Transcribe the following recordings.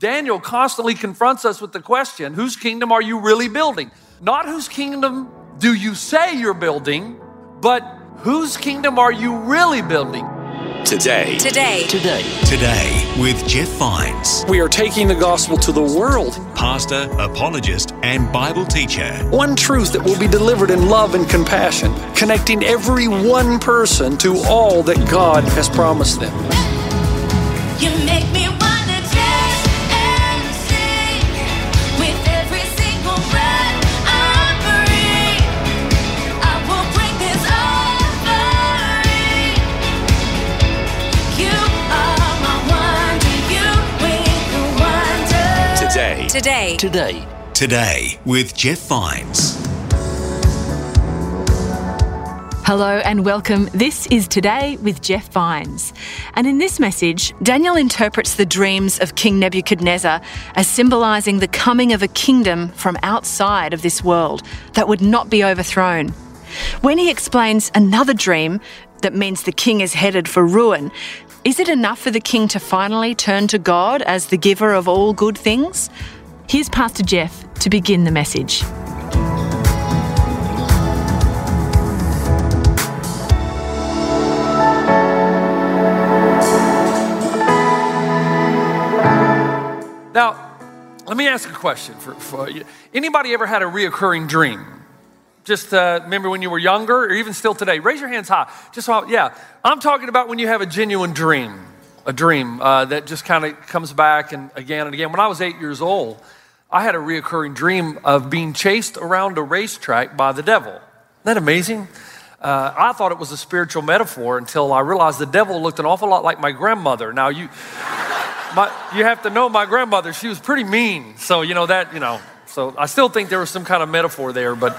Daniel constantly confronts us with the question whose kingdom are you really building? Not whose kingdom do you say you're building, but whose kingdom are you really building? Today. Today. Today. Today with Jeff Vines, We are taking the gospel to the world. pastor, apologist, and Bible teacher. One truth that will be delivered in love and compassion, connecting every one person to all that God has promised them. You make me Today. Today. Today. Today with Jeff Vines. Hello and welcome. This is Today with Jeff Vines. And in this message, Daniel interprets the dreams of King Nebuchadnezzar as symbolizing the coming of a kingdom from outside of this world that would not be overthrown. When he explains another dream that means the king is headed for ruin, is it enough for the king to finally turn to God as the giver of all good things? Here's Pastor Jeff to begin the message. Now, let me ask a question for, for you. Anybody ever had a reoccurring dream? Just uh, remember when you were younger, or even still today. Raise your hands high. Just so, yeah. I'm talking about when you have a genuine dream, a dream uh, that just kind of comes back and again and again. When I was eight years old, I had a reoccurring dream of being chased around a racetrack by the devil. Isn't that amazing? Uh, I thought it was a spiritual metaphor until I realized the devil looked an awful lot like my grandmother. Now you. My, you have to know my grandmother, she was pretty mean. So, you know, that, you know, so I still think there was some kind of metaphor there. But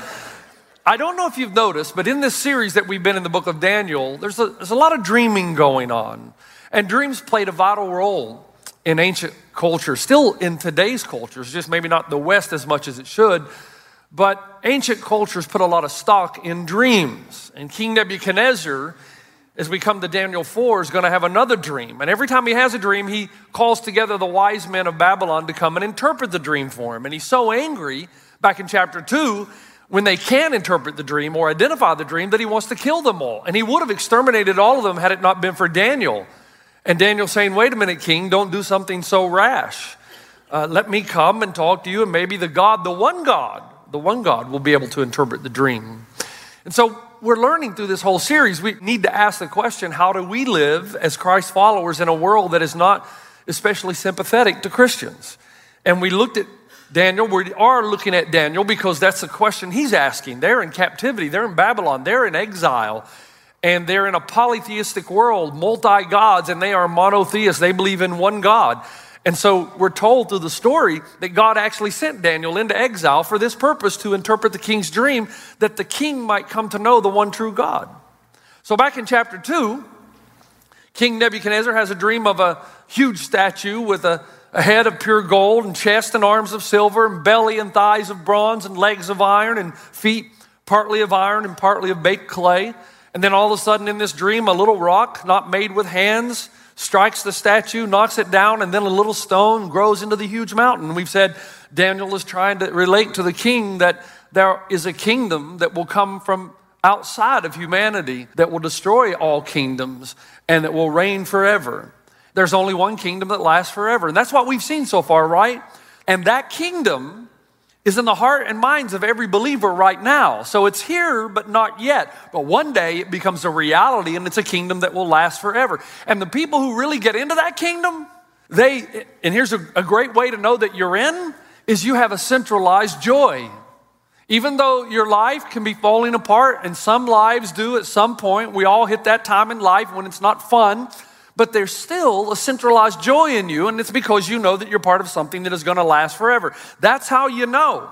I don't know if you've noticed, but in this series that we've been in the book of Daniel, there's a, there's a lot of dreaming going on. And dreams played a vital role in ancient culture, still in today's cultures, just maybe not the West as much as it should. But ancient cultures put a lot of stock in dreams. And King Nebuchadnezzar as we come to Daniel 4, is going to have another dream. And every time he has a dream, he calls together the wise men of Babylon to come and interpret the dream for him. And he's so angry back in chapter 2 when they can't interpret the dream or identify the dream that he wants to kill them all. And he would have exterminated all of them had it not been for Daniel. And Daniel saying, Wait a minute, king, don't do something so rash. Uh, let me come and talk to you, and maybe the God, the one God, the one God will be able to interpret the dream. And so we're learning through this whole series, we need to ask the question how do we live as Christ followers in a world that is not especially sympathetic to Christians? And we looked at Daniel, we are looking at Daniel because that's the question he's asking. They're in captivity, they're in Babylon, they're in exile, and they're in a polytheistic world, multi gods, and they are monotheists. They believe in one God. And so we're told through the story that God actually sent Daniel into exile for this purpose to interpret the king's dream, that the king might come to know the one true God. So back in chapter 2, King Nebuchadnezzar has a dream of a huge statue with a, a head of pure gold and chest and arms of silver and belly and thighs of bronze and legs of iron and feet partly of iron and partly of baked clay. And then all of a sudden in this dream, a little rock not made with hands strikes the statue, knocks it down, and then a little stone grows into the huge mountain. We've said Daniel is trying to relate to the king that there is a kingdom that will come from outside of humanity that will destroy all kingdoms and that will reign forever. There's only one kingdom that lasts forever. And that's what we've seen so far, right? And that kingdom is in the heart and minds of every believer right now. So it's here, but not yet. But one day it becomes a reality and it's a kingdom that will last forever. And the people who really get into that kingdom, they, and here's a, a great way to know that you're in, is you have a centralized joy. Even though your life can be falling apart, and some lives do at some point, we all hit that time in life when it's not fun. But there's still a centralized joy in you, and it's because you know that you're part of something that is going to last forever. That's how you know.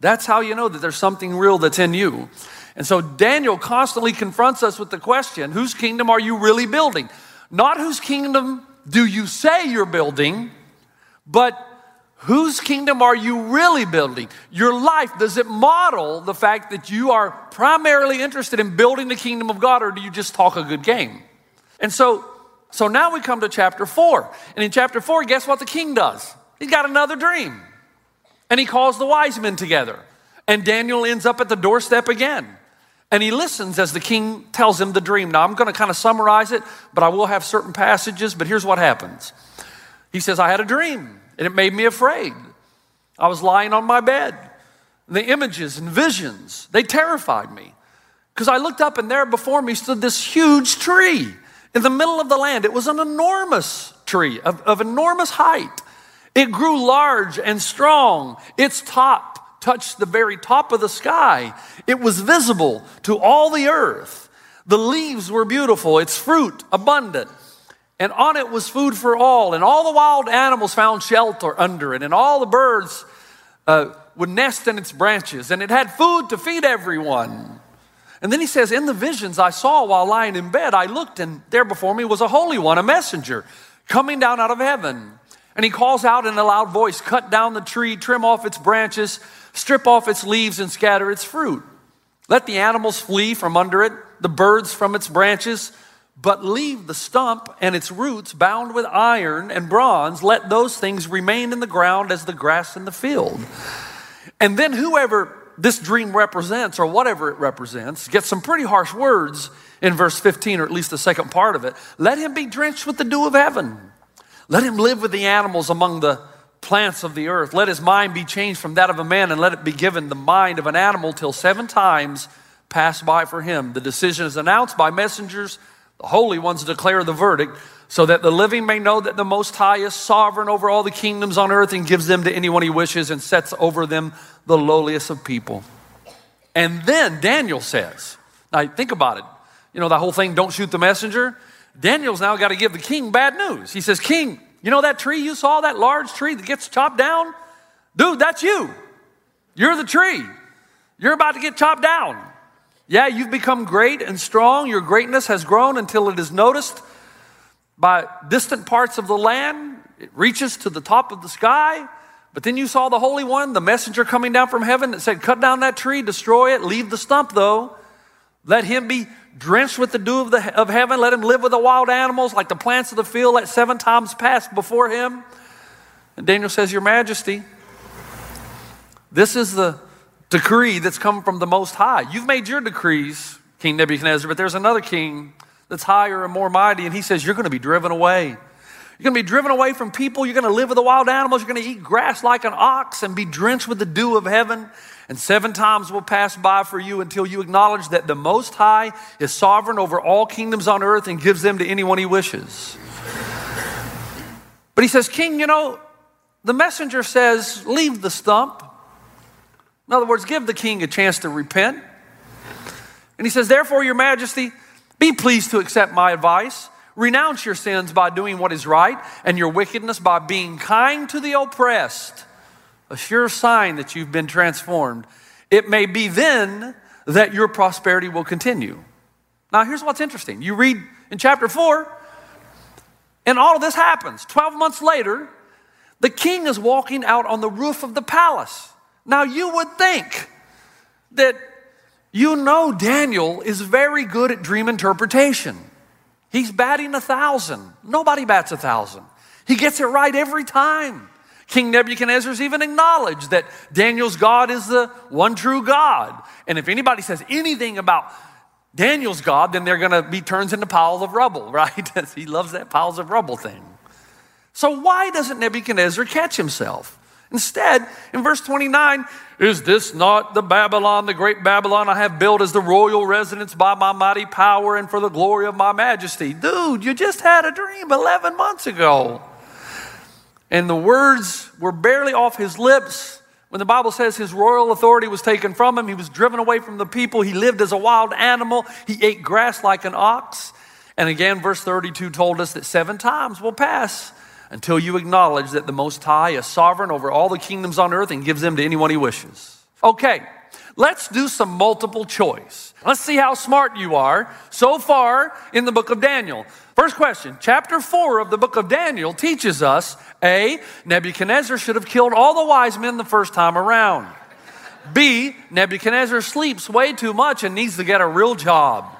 That's how you know that there's something real that's in you. And so Daniel constantly confronts us with the question whose kingdom are you really building? Not whose kingdom do you say you're building, but whose kingdom are you really building? Your life, does it model the fact that you are primarily interested in building the kingdom of God, or do you just talk a good game? And so, so now we come to chapter four. And in chapter four, guess what the king does? He's got another dream. And he calls the wise men together. And Daniel ends up at the doorstep again. And he listens as the king tells him the dream. Now, I'm going to kind of summarize it, but I will have certain passages. But here's what happens He says, I had a dream, and it made me afraid. I was lying on my bed. And the images and visions, they terrified me. Because I looked up, and there before me stood this huge tree in the middle of the land. It was an enormous tree of, of enormous height. It grew large and strong. Its top touched the very top of the sky. It was visible to all the earth. The leaves were beautiful, its fruit abundant. And on it was food for all, and all the wild animals found shelter under it, and all the birds uh, would nest in its branches, and it had food to feed everyone. And then he says, In the visions I saw while lying in bed, I looked, and there before me was a holy one, a messenger, coming down out of heaven. And he calls out in a loud voice, Cut down the tree, trim off its branches, strip off its leaves, and scatter its fruit. Let the animals flee from under it, the birds from its branches, but leave the stump and its roots bound with iron and bronze. Let those things remain in the ground as the grass in the field. And then whoever this dream represents, or whatever it represents, gets some pretty harsh words in verse 15, or at least the second part of it. Let him be drenched with the dew of heaven. Let him live with the animals among the plants of the earth. Let his mind be changed from that of a man, and let it be given the mind of an animal till seven times pass by for him. The decision is announced by messengers. The holy ones declare the verdict, so that the living may know that the Most High is sovereign over all the kingdoms on earth and gives them to anyone he wishes and sets over them the lowliest of people. And then Daniel says, now think about it. You know, that whole thing, don't shoot the messenger. Daniel's now got to give the king bad news. He says, King, you know that tree you saw, that large tree that gets chopped down? Dude, that's you. You're the tree. You're about to get chopped down. Yeah, you've become great and strong. Your greatness has grown until it is noticed by distant parts of the land. It reaches to the top of the sky. But then you saw the Holy One, the messenger coming down from heaven that said, Cut down that tree, destroy it, leave the stump though. Let him be drenched with the dew of, the, of heaven. Let him live with the wild animals like the plants of the field. Let seven times pass before him. And Daniel says, Your Majesty, this is the decree that's come from the Most High. You've made your decrees, King Nebuchadnezzar, but there's another king that's higher and more mighty, and he says, You're going to be driven away. You're going to be driven away from people. You're going to live with the wild animals. You're going to eat grass like an ox and be drenched with the dew of heaven. And seven times will pass by for you until you acknowledge that the Most High is sovereign over all kingdoms on earth and gives them to anyone he wishes. But he says, King, you know, the messenger says, Leave the stump. In other words, give the king a chance to repent. And he says, Therefore, your majesty, be pleased to accept my advice. Renounce your sins by doing what is right, and your wickedness by being kind to the oppressed. A sure sign that you've been transformed. It may be then that your prosperity will continue. Now, here's what's interesting. You read in chapter 4, and all of this happens. 12 months later, the king is walking out on the roof of the palace. Now, you would think that you know Daniel is very good at dream interpretation. He's batting a thousand. Nobody bats a thousand. He gets it right every time. King Nebuchadnezzar's even acknowledged that Daniel's God is the one true God. And if anybody says anything about Daniel's God, then they're going to be turned into piles of rubble, right? he loves that piles of rubble thing. So why doesn't Nebuchadnezzar catch himself? Instead, in verse 29, is this not the Babylon, the great Babylon I have built as the royal residence by my mighty power and for the glory of my majesty? Dude, you just had a dream 11 months ago. And the words were barely off his lips when the Bible says his royal authority was taken from him. He was driven away from the people. He lived as a wild animal. He ate grass like an ox. And again, verse 32 told us that seven times will pass until you acknowledge that the Most High is sovereign over all the kingdoms on earth and gives them to anyone he wishes. Okay, let's do some multiple choice. Let's see how smart you are so far in the book of Daniel. First question Chapter 4 of the book of Daniel teaches us A, Nebuchadnezzar should have killed all the wise men the first time around. B, Nebuchadnezzar sleeps way too much and needs to get a real job.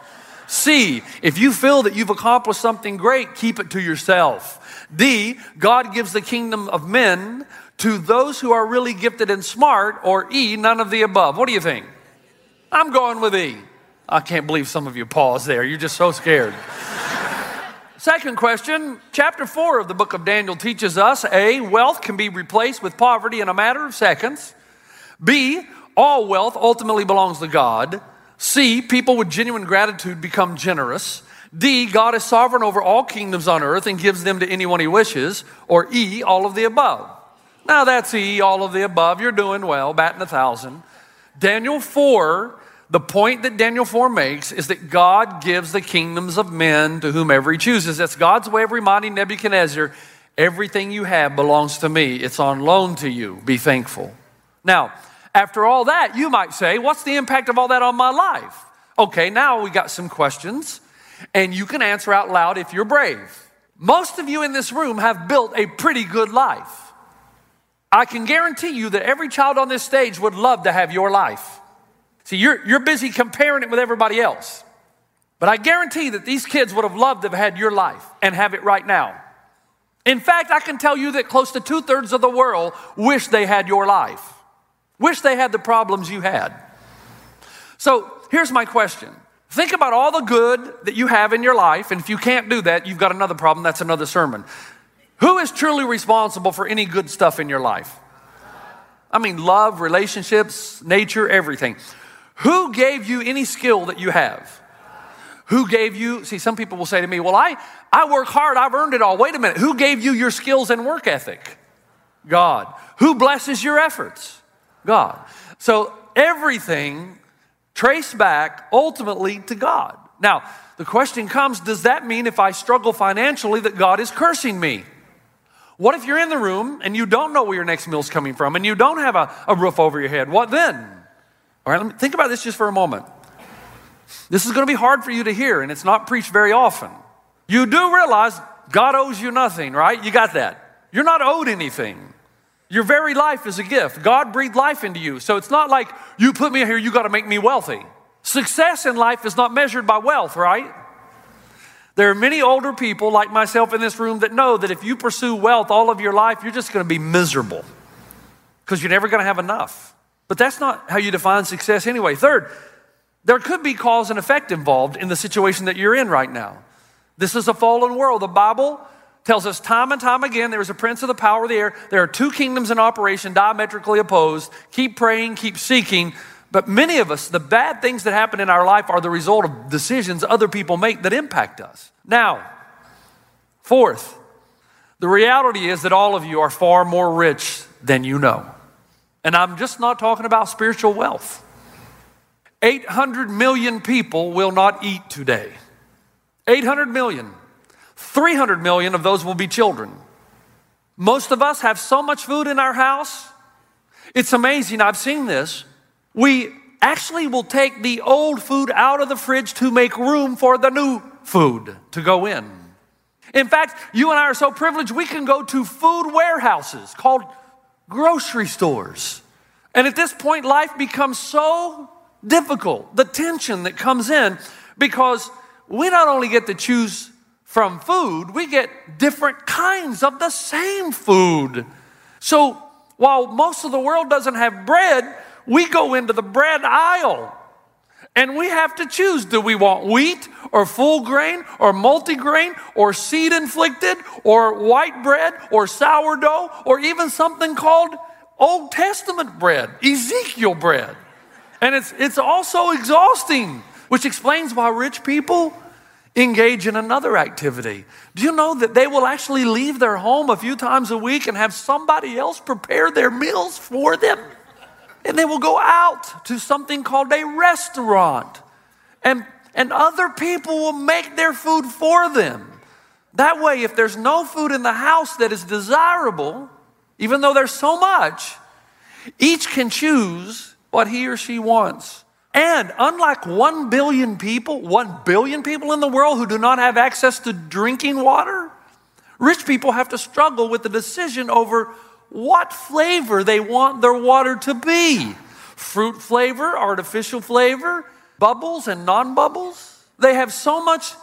C, if you feel that you've accomplished something great, keep it to yourself. D, God gives the kingdom of men to those who are really gifted and smart. Or E, none of the above. What do you think? I'm going with E. I can't believe some of you paused there. You're just so scared. Second question, chapter 4 of the book of Daniel teaches us A, wealth can be replaced with poverty in a matter of seconds. B, all wealth ultimately belongs to God. C, people with genuine gratitude become generous. D, God is sovereign over all kingdoms on earth and gives them to anyone he wishes. Or E, all of the above. Now that's E, all of the above. You're doing well, batting a thousand. Daniel 4, the point that Daniel 4 makes is that God gives the kingdoms of men to whomever he chooses. That's God's way of reminding Nebuchadnezzar everything you have belongs to me, it's on loan to you. Be thankful. Now, after all that, you might say, What's the impact of all that on my life? Okay, now we got some questions, and you can answer out loud if you're brave. Most of you in this room have built a pretty good life. I can guarantee you that every child on this stage would love to have your life. See, you're, you're busy comparing it with everybody else. But I guarantee that these kids would have loved to have had your life and have it right now. In fact, I can tell you that close to two thirds of the world wish they had your life, wish they had the problems you had. So here's my question Think about all the good that you have in your life, and if you can't do that, you've got another problem. That's another sermon. Who is truly responsible for any good stuff in your life? I mean, love, relationships, nature, everything. Who gave you any skill that you have? Who gave you, see, some people will say to me, Well, I, I work hard, I've earned it all. Wait a minute, who gave you your skills and work ethic? God. Who blesses your efforts? God. So everything traced back ultimately to God. Now, the question comes Does that mean if I struggle financially that God is cursing me? What if you're in the room and you don't know where your next meal's coming from and you don't have a, a roof over your head? What then? All right, let me think about this just for a moment. This is going to be hard for you to hear, and it's not preached very often. You do realize God owes you nothing, right? You got that. You're not owed anything. Your very life is a gift. God breathed life into you. So it's not like you put me here, you got to make me wealthy. Success in life is not measured by wealth, right? There are many older people like myself in this room that know that if you pursue wealth all of your life, you're just going to be miserable because you're never going to have enough. But that's not how you define success anyway. Third, there could be cause and effect involved in the situation that you're in right now. This is a fallen world. The Bible tells us time and time again there is a prince of the power of the air. There are two kingdoms in operation, diametrically opposed. Keep praying, keep seeking. But many of us, the bad things that happen in our life are the result of decisions other people make that impact us. Now, fourth, the reality is that all of you are far more rich than you know. And I'm just not talking about spiritual wealth. 800 million people will not eat today. 800 million. 300 million of those will be children. Most of us have so much food in our house. It's amazing. I've seen this. We actually will take the old food out of the fridge to make room for the new food to go in. In fact, you and I are so privileged, we can go to food warehouses called grocery stores. And at this point, life becomes so difficult, the tension that comes in, because we not only get to choose from food, we get different kinds of the same food. So while most of the world doesn't have bread, we go into the bread aisle and we have to choose do we want wheat or full grain or multigrain or seed inflicted or white bread or sourdough or even something called Old Testament bread, Ezekiel bread. And it's, it's also exhausting, which explains why rich people engage in another activity. Do you know that they will actually leave their home a few times a week and have somebody else prepare their meals for them? And they will go out to something called a restaurant. And and other people will make their food for them. That way, if there's no food in the house that is desirable, even though there's so much, each can choose what he or she wants. And unlike 1 billion people, 1 billion people in the world who do not have access to drinking water, rich people have to struggle with the decision over what flavor they want their water to be fruit flavor, artificial flavor, bubbles and non bubbles. They have so much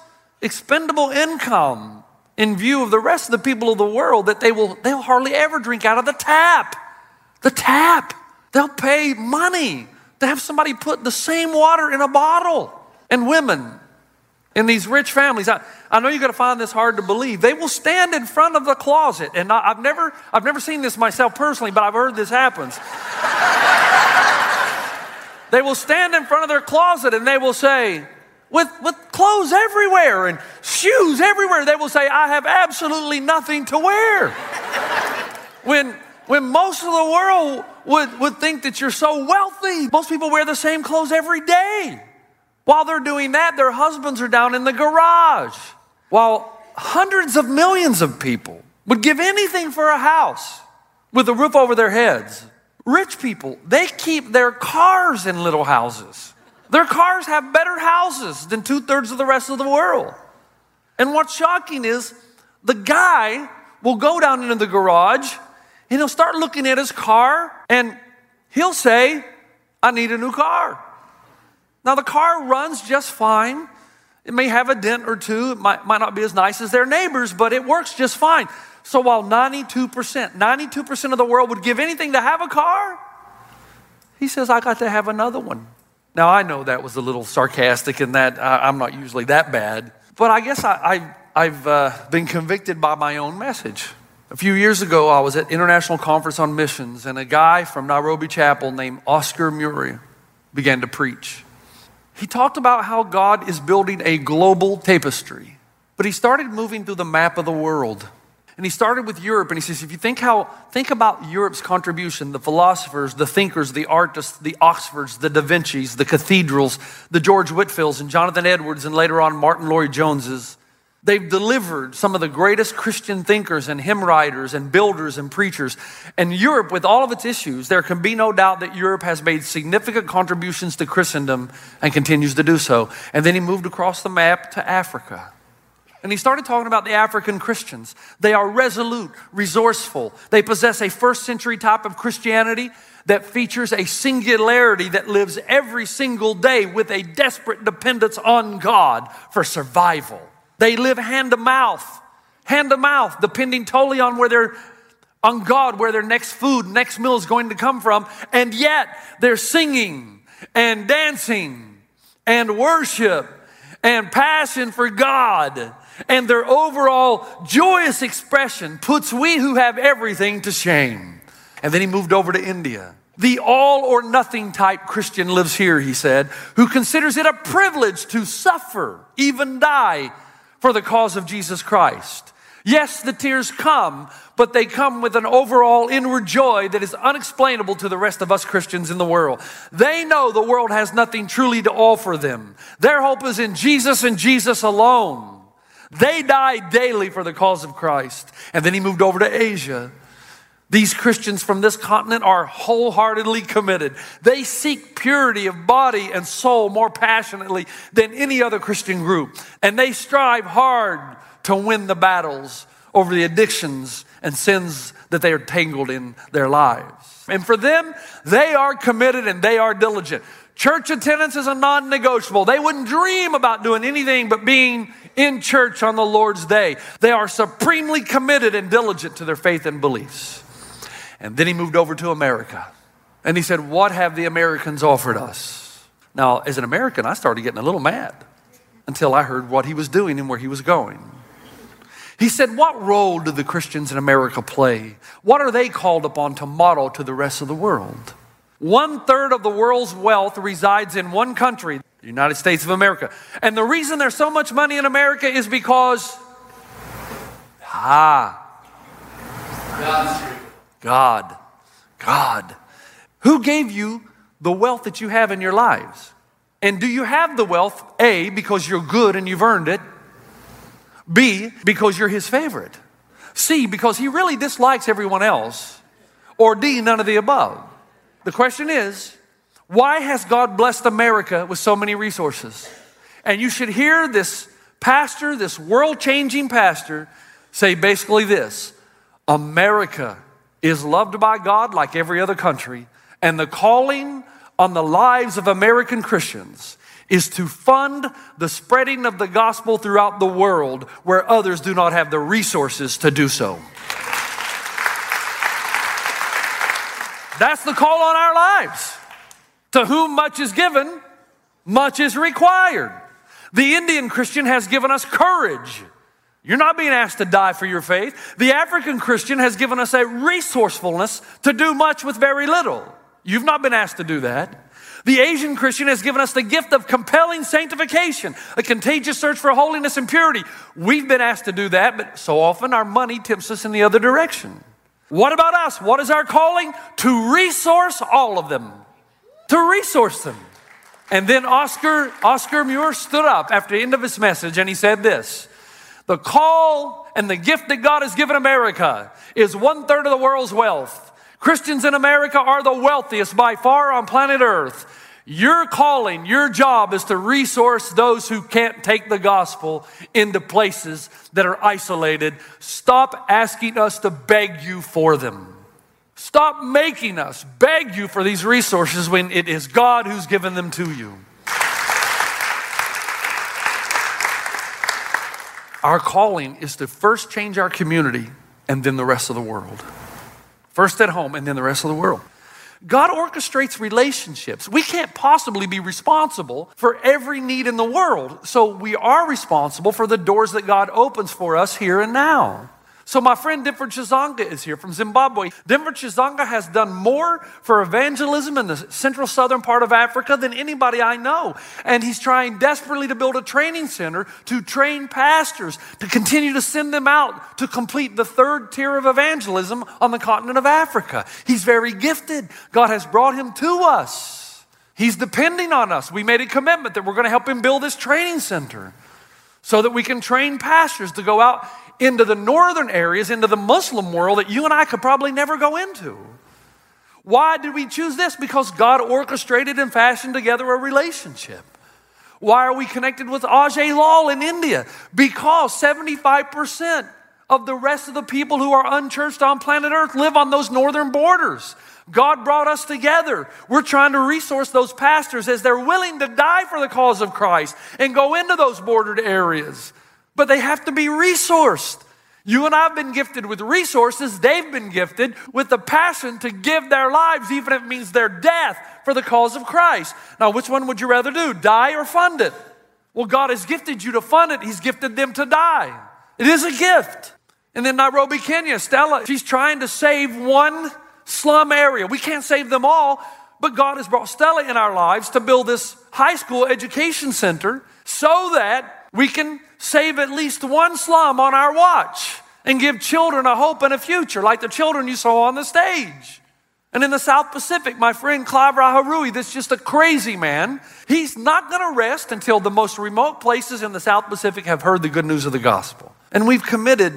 expendable income in view of the rest of the people of the world that they will they'll hardly ever drink out of the tap. The tap. They'll pay money to have somebody put the same water in a bottle. And women in these rich families, I, I know you're going to find this hard to believe. They will stand in front of the closet, and I, I've never I've never seen this myself personally, but I've heard this happens. they will stand in front of their closet and they will say, with, with clothes everywhere and shoes everywhere, they will say, I have absolutely nothing to wear. when, when most of the world would, would think that you're so wealthy, most people wear the same clothes every day. While they're doing that, their husbands are down in the garage. While hundreds of millions of people would give anything for a house with a roof over their heads. Rich people, they keep their cars in little houses. Their cars have better houses than two thirds of the rest of the world. And what's shocking is the guy will go down into the garage and he'll start looking at his car and he'll say, I need a new car. Now, the car runs just fine. It may have a dent or two. It might, might not be as nice as their neighbors, but it works just fine. So while 92%, 92% of the world would give anything to have a car, he says, I got to have another one. Now, I know that was a little sarcastic and that I, I'm not usually that bad, but I guess I, I, have uh, been convicted by my own message. A few years ago, I was at International Conference on Missions, and a guy from Nairobi Chapel named Oscar Muriu began to preach. He talked about how God is building a global tapestry, but he started moving through the map of the world. And he started with Europe, and he says, if you think how think about Europe's contribution, the philosophers, the thinkers, the artists, the Oxfords, the Da Vinci's, the cathedrals, the George Whitefields, and Jonathan Edwards, and later on Martyn Lloyd-Joneses. They've delivered some of the greatest Christian thinkers and hymn writers and builders and preachers. And Europe, with all of its issues, there can be no doubt that Europe has made significant contributions to Christendom and continues to do so. And then he moved across the map to Africa. And he started talking about the African Christians. They are resolute, resourceful. They possess a first century type of Christianity that features a singularity that lives every single day with a desperate dependence on God for survival. They live hand to mouth, hand to mouth, depending totally on where they're on God, where their next food, next meal is going to come from. And yet they're singing and dancing and worship and passion for God. And their overall joyous expression puts we who have everything to shame. And then he moved over to India. The all or nothing type Christian lives here, he said, who considers it a privilege to suffer, even die for the cause of Jesus Christ. Yes, the tears come, but they come with an overall inward joy that is unexplainable to the rest of us Christians in the world. They know the world has nothing truly to offer them. Their hope is in Jesus and Jesus alone. They died daily for the cause of Christ. And then he moved over to Asia. These Christians from this continent are wholeheartedly committed. They seek purity of body and soul more passionately than any other Christian group. And they strive hard to win the battles over the addictions and sins that they are tangled in their lives. And for them, they are committed and they are diligent. Church attendance is a non negotiable. They wouldn't dream about doing anything but being in church on the Lord's day. They are supremely committed and diligent to their faith and beliefs. And then he moved over to America. And he said, What have the Americans offered us? Now, as an American, I started getting a little mad until I heard what he was doing and where he was going. He said, What role do the Christians in America play? What are they called upon to model to the rest of the world? One third of the world's wealth resides in one country, the United States of America. And the reason there's so much money in America is because, ah, God. God. Who gave you the wealth that you have in your lives? And do you have the wealth, A, because you're good and you've earned it? B, because you're his favorite? C, because he really dislikes everyone else? Or D, none of the above? The question is, why has God blessed America with so many resources? And you should hear this pastor, this world changing pastor, say basically this America is loved by God like every other country, and the calling on the lives of American Christians is to fund the spreading of the gospel throughout the world where others do not have the resources to do so. That's the call on our lives. To whom much is given, much is required. The Indian Christian has given us courage. You're not being asked to die for your faith. The African Christian has given us a resourcefulness to do much with very little. You've not been asked to do that. The Asian Christian has given us the gift of compelling sanctification, a contagious search for holiness and purity. We've been asked to do that, but so often our money tempts us in the other direction. What about us? What is our calling? To resource all of them. To resource them. And then Oscar, Oscar Muriu stood up after the end of his message and he said this The call and the gift that God has given America is one third of the world's wealth. Christians in America are the wealthiest by far on planet Earth. Your calling, your job is to resource those who can't take the gospel into places that are isolated. Stop asking us to beg you for them. Stop making us beg you for these resources when it is God who's given them to you. Our calling is to first change our community and then the rest of the world. First at home and then the rest of the world. God orchestrates relationships. We can't possibly be responsible for every need in the world. So we are responsible for the doors that God opens for us here and now. So my friend Denver Chizanga is here from Zimbabwe. Denver Chizanga has done more for evangelism in the central southern part of Africa than anybody I know. And he's trying desperately to build a training center to train pastors, to continue to send them out to complete the third tier of evangelism on the continent of Africa. He's very gifted. God has brought him to us. He's depending on us. We made a commitment that we're going to help him build this training center so that we can train pastors to go out into the northern areas, into the Muslim world that you and I could probably never go into. Why did we choose this? Because God orchestrated and fashioned together a relationship. Why are we connected with Ajay Lal in India? Because 75% of the rest of the people who are unchurched on planet Earth live on those northern borders. God brought us together. We're trying to resource those pastors as they're willing to die for the cause of Christ and go into those bordered areas. But they have to be resourced. You and I have been gifted with resources. They've been gifted with the passion to give their lives, even if it means their death, for the cause of Christ. Now, which one would you rather do, die or fund it? Well, God has gifted you to fund it, He's gifted them to die. It is a gift. And then Nairobi, Kenya, Stella, she's trying to save one slum area. We can't save them all, but God has brought Stella in our lives to build this high school education center so that we can save at least one slum on our watch and give children a hope and a future, like the children you saw on the stage. And in the South Pacific, my friend Clive Raharui, that's just a crazy man, he's not going to rest until the most remote places in the South Pacific have heard the good news of the gospel. And we've committed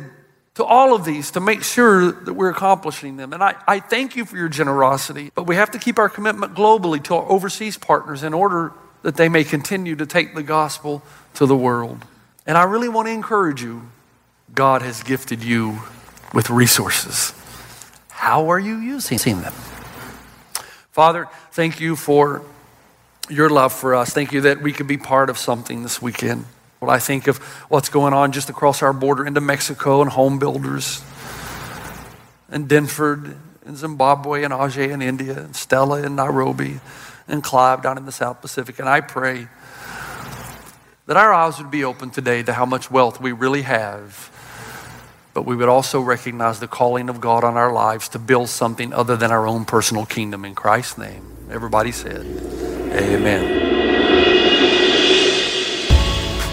to all of these to make sure that we're accomplishing them. And I, I thank you for your generosity, but we have to keep our commitment globally to our overseas partners in order that they may continue to take the gospel to the world. And I really want to encourage you God has gifted you with resources. How are you using them? Father, thank you for your love for us. Thank you that we could be part of something this weekend. When I think of what's going on just across our border into Mexico and home builders, and Denford, and Zimbabwe, and Ajay in India, and Stella in Nairobi, and Clive down in the South Pacific. And I pray that our eyes would be open today to how much wealth we really have, but we would also recognize the calling of God on our lives to build something other than our own personal kingdom in Christ's name. Everybody said, Amen.